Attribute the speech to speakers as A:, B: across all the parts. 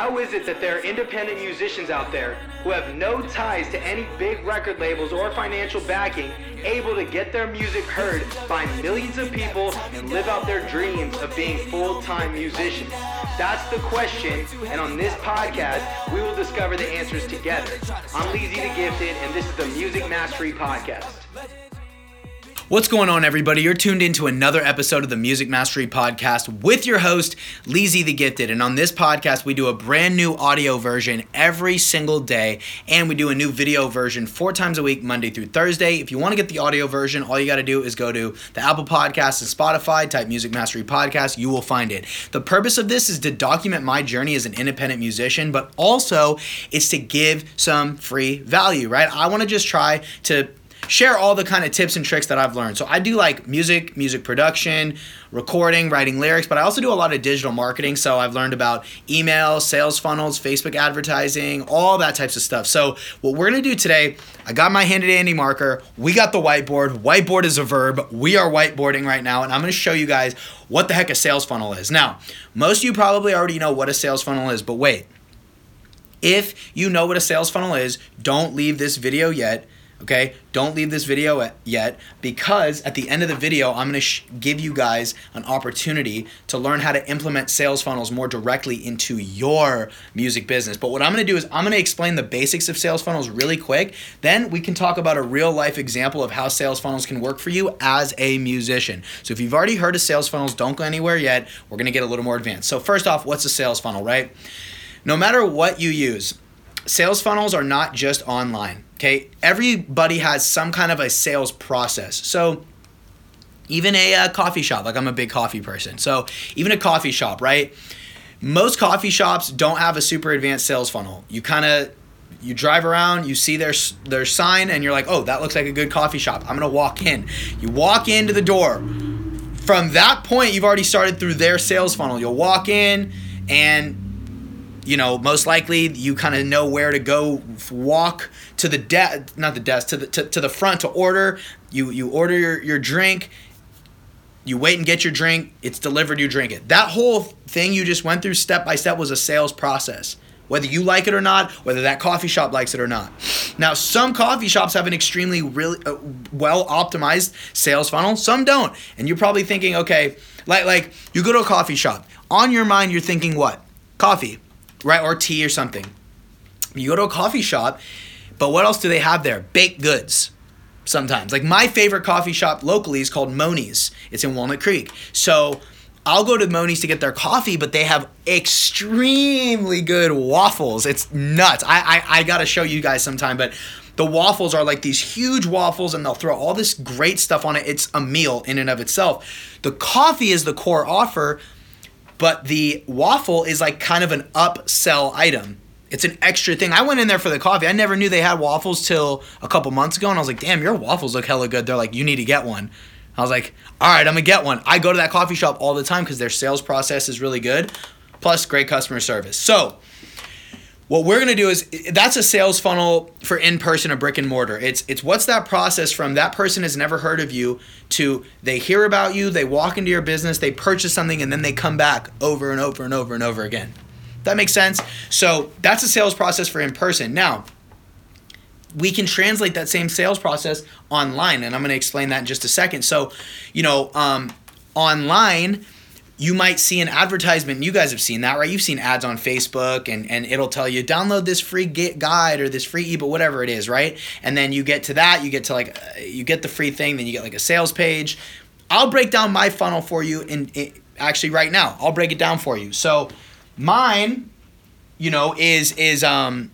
A: How is it that there are independent musicians out there who have no ties to any big record labels or financial backing, able to get their music heard by millions of people and live out their dreams of being full-time musicians? That's the question, and on this podcast, we will discover the answers together. I'm Leezy the Gifted, and this is the Music Mastery Podcast.
B: What's going on, everybody? You're tuned into another episode of the Music Mastery Podcast with your host, Leezy the Gifted. And on this podcast, we do a brand new audio version every single day, and we do a new video version four times a week, Monday through Thursday. If you want to get the audio version, all you got to do is go to the Apple Podcast and Spotify, type Music Mastery Podcast, you will find it. The purpose of this is to document my journey as an independent musician, but also it's to give some free value, right? I want to just try to share all the kind of tips and tricks that I've learned. So I do like music, music production, recording, writing lyrics, but I also do a lot of digital marketing. So I've learned about email, sales funnels, Facebook advertising, all that types of stuff. So what we're gonna do today, I got my handy dandy marker. We got the whiteboard. Whiteboard is a verb. We are whiteboarding right now, and I'm gonna show you guys what the heck a sales funnel is. Now, most of you probably already know what a sales funnel is, but wait. If you know what a sales funnel is, don't leave this video yet Okay, don't leave this video yet because at the end of the video, I'm to sh- give you guys an opportunity to learn how to implement sales funnels more directly into your music business. But what I'm to do is I'm to explain the basics of sales funnels really quick. Then we can talk about a real life example of how sales funnels can work for you as a musician. So if you've already heard of sales funnels, don't go anywhere yet. We're to get a little more advanced. So, first off, what's a sales funnel, right? No matter what you use, sales funnels are not just online. Okay, everybody has some kind of a sales process. So even a, uh, coffee shop, like I'm a big coffee person. So even a coffee shop, right? Most coffee shops don't have a super advanced sales funnel. You kind of you drive around, you see their their sign, and you're like, oh, that looks like a good coffee shop. I'm gonna walk in. You walk into the door. From that point, you've already started through their sales funnel. You'll walk in, and you know, most likely you kind of know where to go walk to the desk, not the desk, to the to, to the front to order. You you order your, your drink, you wait and get your drink, it's delivered, you drink it. That whole thing you just went through step by step was a sales process. Whether you like it or not, whether that coffee shop likes it or not. Now, some coffee shops have an extremely really uh, well optimized sales funnel, some don't. And you're probably thinking, okay, like like you go to a coffee shop. On your mind you're thinking what? Coffee right? Or tea or something. You go to a coffee shop, but what else do they have there? Baked goods sometimes. Like my favorite coffee shop locally is called Moni's. It's in Walnut Creek. So I'll go to Moni's to get their coffee, but they have extremely good waffles. It's nuts. I, I, I gotta show you guys sometime, but the waffles are like these huge waffles and they'll throw all this great stuff on it. It's a meal in and of itself. The coffee is the core offer, but the waffle is like kind of an upsell item. It's an extra thing. I went in there for the coffee. I never knew they had waffles till a couple months ago, and I was like, "Damn, your waffles look hella good." They're like, "You need to get one." I was like, "All right, I'm gonna get one." I go to that coffee shop all the time because their sales process is really good, plus great customer service. So what we're gonna do is that's a sales funnel for in person or brick and mortar. It's it's what's that process from that person has never heard of you to they hear about you, they walk into your business, they purchase something, and then they come back over and over and over and over again. That makes sense. So that's a sales process for in person. Now we can translate that same sales process online, and I'm going to explain that in just a second. So, you know, um, online you might see an advertisement you guys have seen that right? You've seen ads on facebook and, and it'll tell you download this free guide or this free ebook whatever it is right? And then you get to that you get to like uh, you get the free thing then you get like a sales page. I'll break down my funnel for you in, in actually right now. I'll break it down for you. So mine you know is is um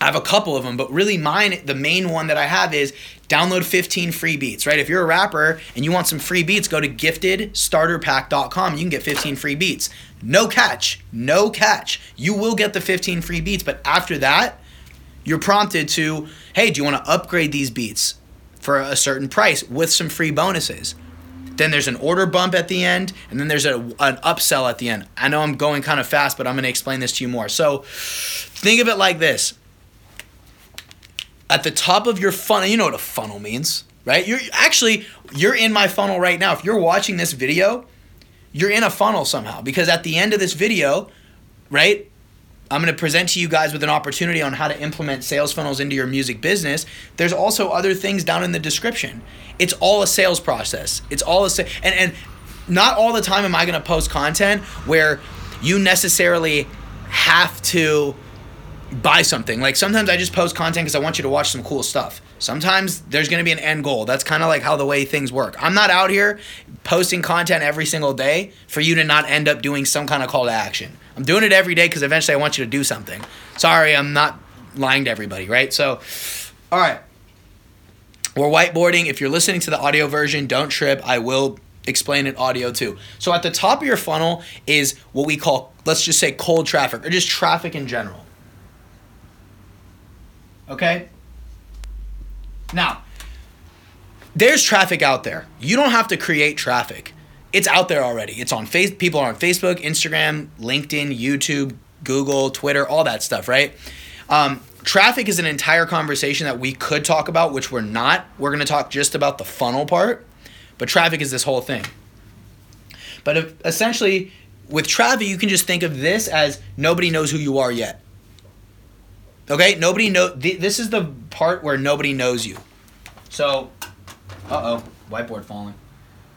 B: I have a couple of them, but really mine, the main one that I have is download 15 free beats, right? If you're a rapper and you want some free beats, go to giftedstarterpack.com. You can get 15 free beats. No catch, no catch. You will get the 15 free beats, but after that, you're prompted to, hey, do you want to upgrade these beats for a certain price with some free bonuses? Then there's an order bump at the end, and then there's a, an upsell at the end. I know I'm going kind of fast, but I'm going to explain this to you more. So think of it like this at the top of your funnel, you know what a funnel means, right? You're actually you're in my funnel right now. If you're watching this video, you're in a funnel somehow because at the end of this video, right? I'm going to present to you guys with an opportunity on how to implement sales funnels into your music business. There's also other things down in the description. It's all a sales process. It's all a sa- and and not all the time am I going to post content where you necessarily have to buy something. Like sometimes I just post content because I want you to watch some cool stuff. Sometimes there's going to be an end goal. That's kind of like how the way things work. I'm not out here posting content every single day for you to not end up doing some kind of call to action. I'm doing it every day because eventually I want you to do something. Sorry, I'm not lying to everybody, right? So, all right. We're whiteboarding. If you're listening to the audio version, don't trip. I will explain it audio too. So at the top of your funnel is what we call, let's just say cold traffic or just traffic in general. Okay? Now, there's traffic out there. You don't have to create traffic. It's out there already. It's on face people are on Facebook, Instagram, LinkedIn, YouTube, Google, Twitter, all that stuff, right? Um, traffic is an entire conversation that we could talk about, which we're not. We're going to talk just about the funnel part, but traffic is this whole thing. But if, essentially, with traffic, you can just think of this as nobody knows who you are yet. Okay, nobody know. Th- this is the part where nobody knows you. So, uh oh, whiteboard falling.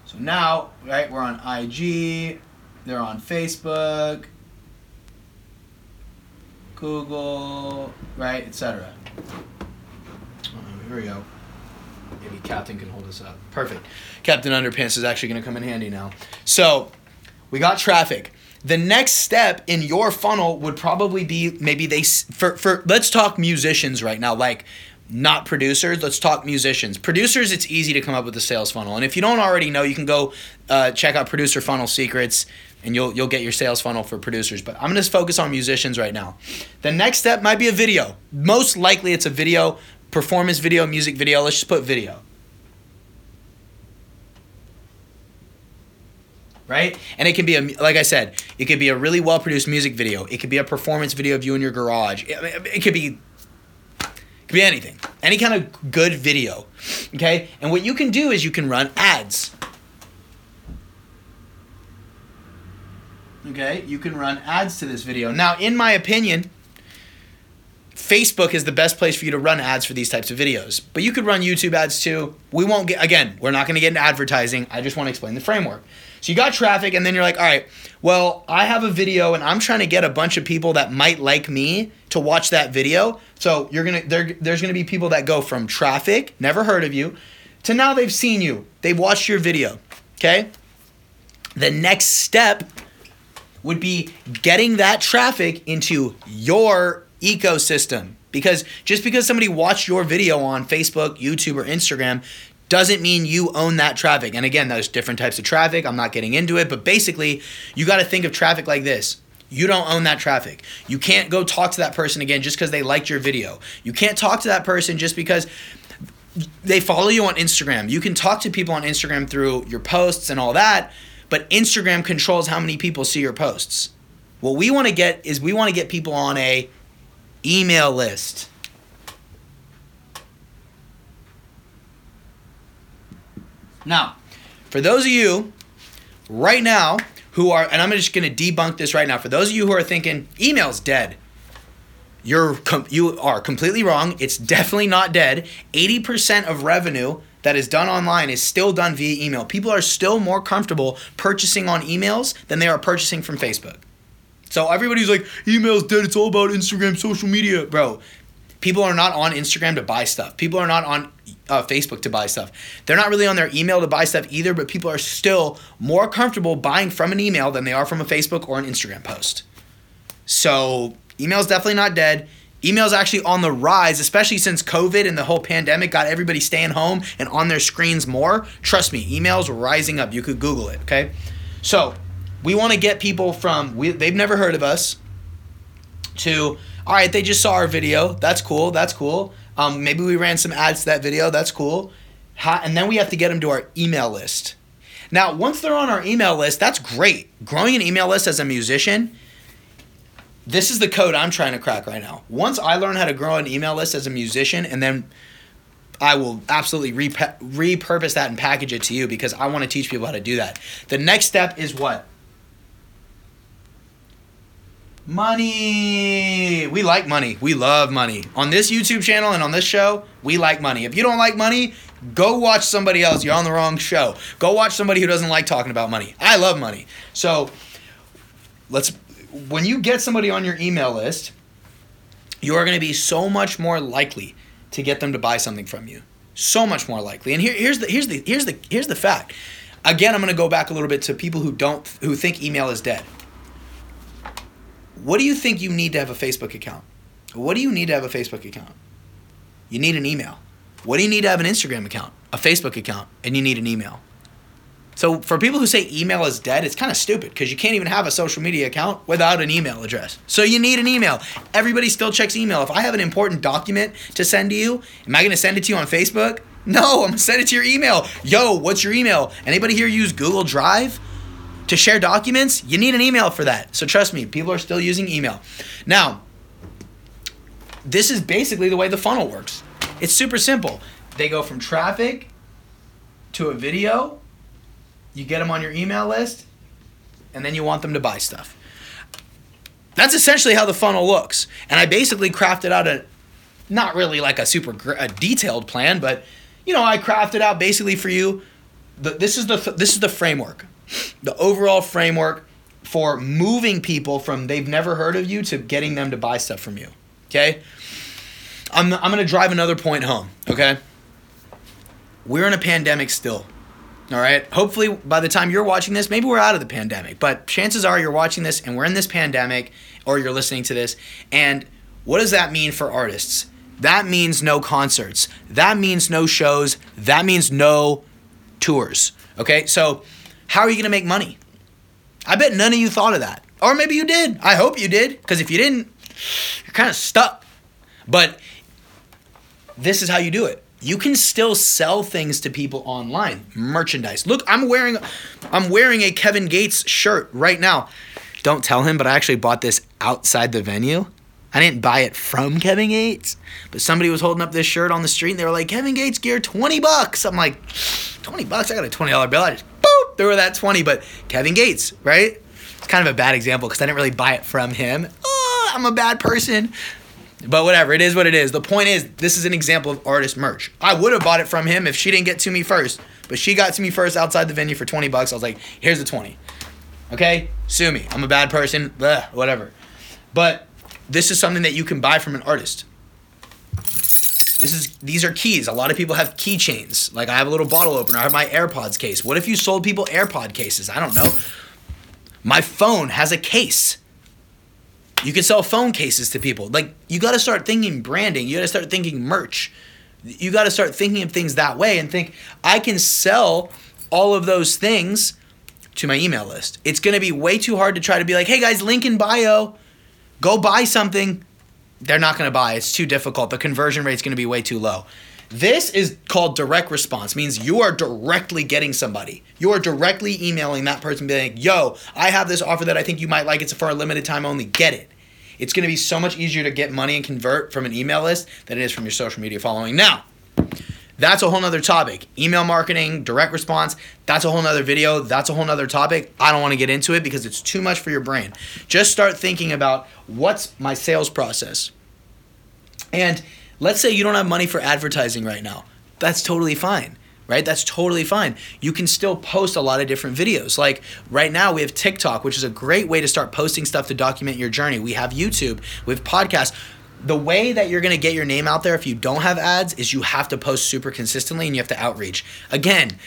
B: So now, right, we're on IG, they're on Facebook, Google, right, etc. here we go. Maybe Captain can hold us up. Perfect. Captain Underpants is actually going to come in handy now. So, we got traffic the next step in your funnel would probably be maybe they for for let's talk musicians right now like not producers let's talk musicians. Producers it's easy to come up with a sales funnel and if you don't already know you can go uh, check out producer funnel secrets and you'll you'll get your sales funnel for producers but i'm to focus on musicians right now. The next step might be a video. Most likely it's a video performance video music video let's just put video right? And it can be a like I said, it could be a really well produced music video. It could be a performance video of you in your garage. It, it could be it could be anything. Any kind of good video. Okay? And what you can do is you can run ads. Okay? You can run ads to this video. Now, in my opinion, Facebook is the best place for you to run ads for these types of videos. But you could run YouTube ads too. We won't get again, we're not going to get into advertising. I just want to explain the framework. So you got traffic, and then you're like, all right, well, I have a video, and I'm trying to get a bunch of people that might like me to watch that video. So you're gonna there, there's gonna be people that go from traffic, never heard of you, to now they've seen you, they've watched your video. Okay. The next step would be getting that traffic into your ecosystem. Because just because somebody watched your video on Facebook, YouTube, or Instagram doesn't mean you own that traffic. And again, there's different types of traffic. I'm not getting into it, but basically, you got to think of traffic like this. You don't own that traffic. You can't go talk to that person again just because they liked your video. You can't talk to that person just because they follow you on Instagram. You can talk to people on Instagram through your posts and all that, but Instagram controls how many people see your posts. What we want to get is we want to get people on a email list. Now, for those of you right now who are, and I'm just going to debunk this right now. For those of you who are thinking email's dead, you're com- you are completely wrong. It's definitely not dead. 80% of revenue that is done online is still done via email. People are still more comfortable purchasing on emails than they are purchasing from Facebook. So everybody's like, email's dead. It's all about Instagram, social media, bro. People are not on Instagram to buy stuff. People are not on uh, Facebook to buy stuff. They're not really on their email to buy stuff either, but people are still more comfortable buying from an email than they are from a Facebook or an Instagram post. So, email's definitely not dead. Email's actually on the rise, especially since COVID and the whole pandemic got everybody staying home and on their screens more. Trust me, email's rising up. You could Google it, okay? So, we want to get people from we, they've never heard of us to all right, they just saw our video. That's cool. That's cool. Um, maybe we ran some ads to that video. That's cool. And then we have to get them to our email list. Now, once they're on our email list, that's great. Growing an email list as a musician, this is the code I'm trying to crack right now. Once I learn how to grow an email list as a musician, and then I will absolutely rep- repurpose that and package it to you because I want to teach people how to do that. The next step is what? Money. We like money. We love money. On this YouTube channel and on this show, we like money. If you don't like money, go watch somebody else. You're on the wrong show. Go watch somebody who doesn't like talking about money. I love money. So let's when you get somebody on your email list, you are going to be so much more likely to get them to buy something from you. So much more likely. And here, here's the here's the here's the here's the fact. Again, I'm going to go back a little bit to people who don't who think email is dead. What do you think you need to have a Facebook account? What do you need to have a Facebook account? You need an email. What do you need to have an Instagram account? A Facebook account, and you need an email. So for people who say email is dead, it's kind of stupid because you can't even have a social media account without an email address. So you need an email. Everybody still checks email. If I have an important document to send to you, am I going to send it to you on Facebook? No, I'm going to send it to your email. Yo, what's your email? Anybody here use Google Drive to share documents? You need an email for that. So trust me, people are still using email. Now, this is basically the way the funnel works. It's super simple. They go from traffic to a video you get them on your email list, and then you want them to buy stuff. That's essentially how the funnel looks. And I basically crafted out a, not really like a super gr- a detailed plan, but you know, I crafted out basically for you. The, this is the this is the framework, the overall framework for moving people from they've never heard of you to getting them to buy stuff from you. Okay, I'm I'm gonna drive another point home. Okay, we're in a pandemic still. All right. Hopefully, by the time you're watching this, maybe we're out of the pandemic. But chances are you're watching this and we're in this pandemic, or you're listening to this. And what does that mean for artists? That means no concerts. That means no shows. That means no tours. Okay. So, how are you going to make money? I bet none of you thought of that. Or maybe you did. I hope you did. Because if you didn't, you're kind of stuck. But this is how you do it you can still sell things to people online merchandise look i'm wearing i'm wearing a kevin gates shirt right now don't tell him but i actually bought this outside the venue i didn't buy it from kevin gates but somebody was holding up this shirt on the street and they were like kevin gates gear 20 bucks i'm like 20 bucks i got a $20 bill i just threw that 20 but kevin gates right it's kind of a bad example because i didn't really buy it from him oh, i'm a bad person but whatever, it is what it is. The point is, this is an example of artist merch. I would have bought it from him if she didn't get to me first, but she got to me first outside the venue for 20 bucks. I was like, here's the 20. Okay? Sue me. I'm a bad person. Blah, whatever. But this is something that you can buy from an artist. This is these are keys. A lot of people have keychains. Like I have a little bottle opener. I have my AirPods case. What if you sold people AirPod cases? I don't know. My phone has a case. You can sell phone cases to people. Like you got to start thinking branding. You got to start thinking merch. You got to start thinking of things that way and think I can sell all of those things to my email list. It's going to be way too hard to try to be like, "Hey guys, link in bio. Go buy something." They're not going to buy. It's too difficult. The conversion rate's going to be way too low. This is called direct response, means you are directly getting somebody. You are directly emailing that person being like, yo, I have this offer that I think you might like. It's for a limited time only. Get it. It's going to be so much easier to get money and convert from an email list than it is from your social media following. Now, that's a whole nother topic. Email marketing, direct response, that's a whole nother video. That's a whole nother topic. I don't want to get into it because it's too much for your brain. Just start thinking about what's my sales process. And Let's say you don't have money for advertising right now. That's totally fine right? That's totally fine. You can still post a lot of different videos. Like right now, we have TikTok, which is a great way to start posting stuff to document your journey. We have YouTube, we have podcasts. The way that you're gonna get your name out there if you don't have ads is you have to post super consistently and you have to outreach. Again,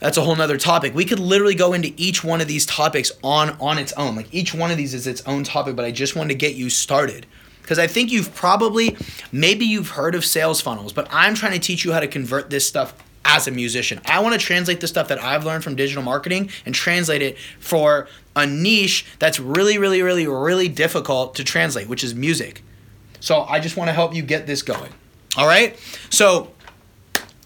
B: that's a whole nother topic. We could literally go into each one of these topics on on its own. Like each one of these is its own topic, but I just wanted to get you started because I think you've probably, maybe you've heard of sales funnels, but I'm trying to teach you how to convert this stuff as a musician. I want to translate the stuff that I've learned from digital marketing and translate it for a niche that's really, really, really, really difficult to translate, which is music. So I just want to help you get this going. All right? So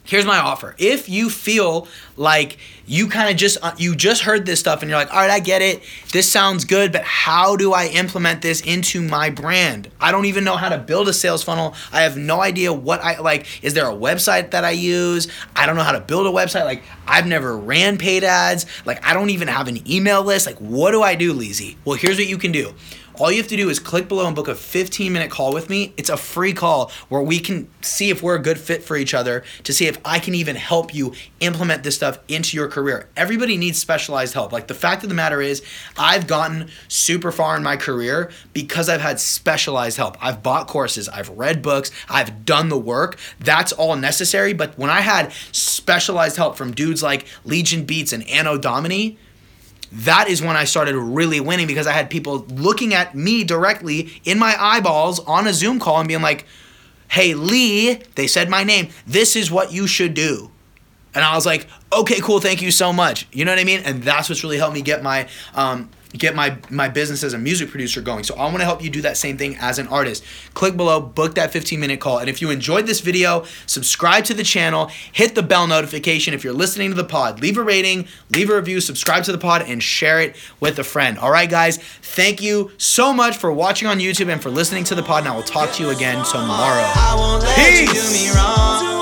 B: here's my offer. If you feel like you kind of just uh, you just heard this stuff and you're like, "All right, I get it. This sounds good, but how do I implement this into my brand? I don't even know how to build a sales funnel. I have no idea what I like. Is there a website that I use? I don't know how to build a website. Like I've never ran paid ads. Like I don't even have an email list. Like what do I do, Leezy? Well, here's what you can do All you have to do is click below and book a 15 minute call with me. It's a free call where we can see if we're a good fit for each other to see if I can even help you implement this stuff into your career. Everybody needs specialized help. Like the fact of the matter is, I've gotten super far in my career because I've had specialized help. I've bought courses, I've read books, I've done the work. That's all necessary. But when I had specialized help from dudes like Legion Beats and Anno Domini, that is when I started really winning because I had people looking at me directly in my eyeballs on a Zoom call and being like, hey, Lee, they said my name, this is what you should do. And I was like, okay, cool, thank you so much. You know what I mean? And that's what's really helped me get my um, get my my business as a music producer going. So I want to help you do that same thing as an artist. Click below, book that 15 minute call. And if you enjoyed this video, subscribe to the channel, hit the bell notification if you're listening to the pod. Leave a rating, leave a review, subscribe to the pod and share it with a friend. All right guys, thank you so much for watching on YouTube and for listening to the pod and I will talk to you again tomorrow. Peace.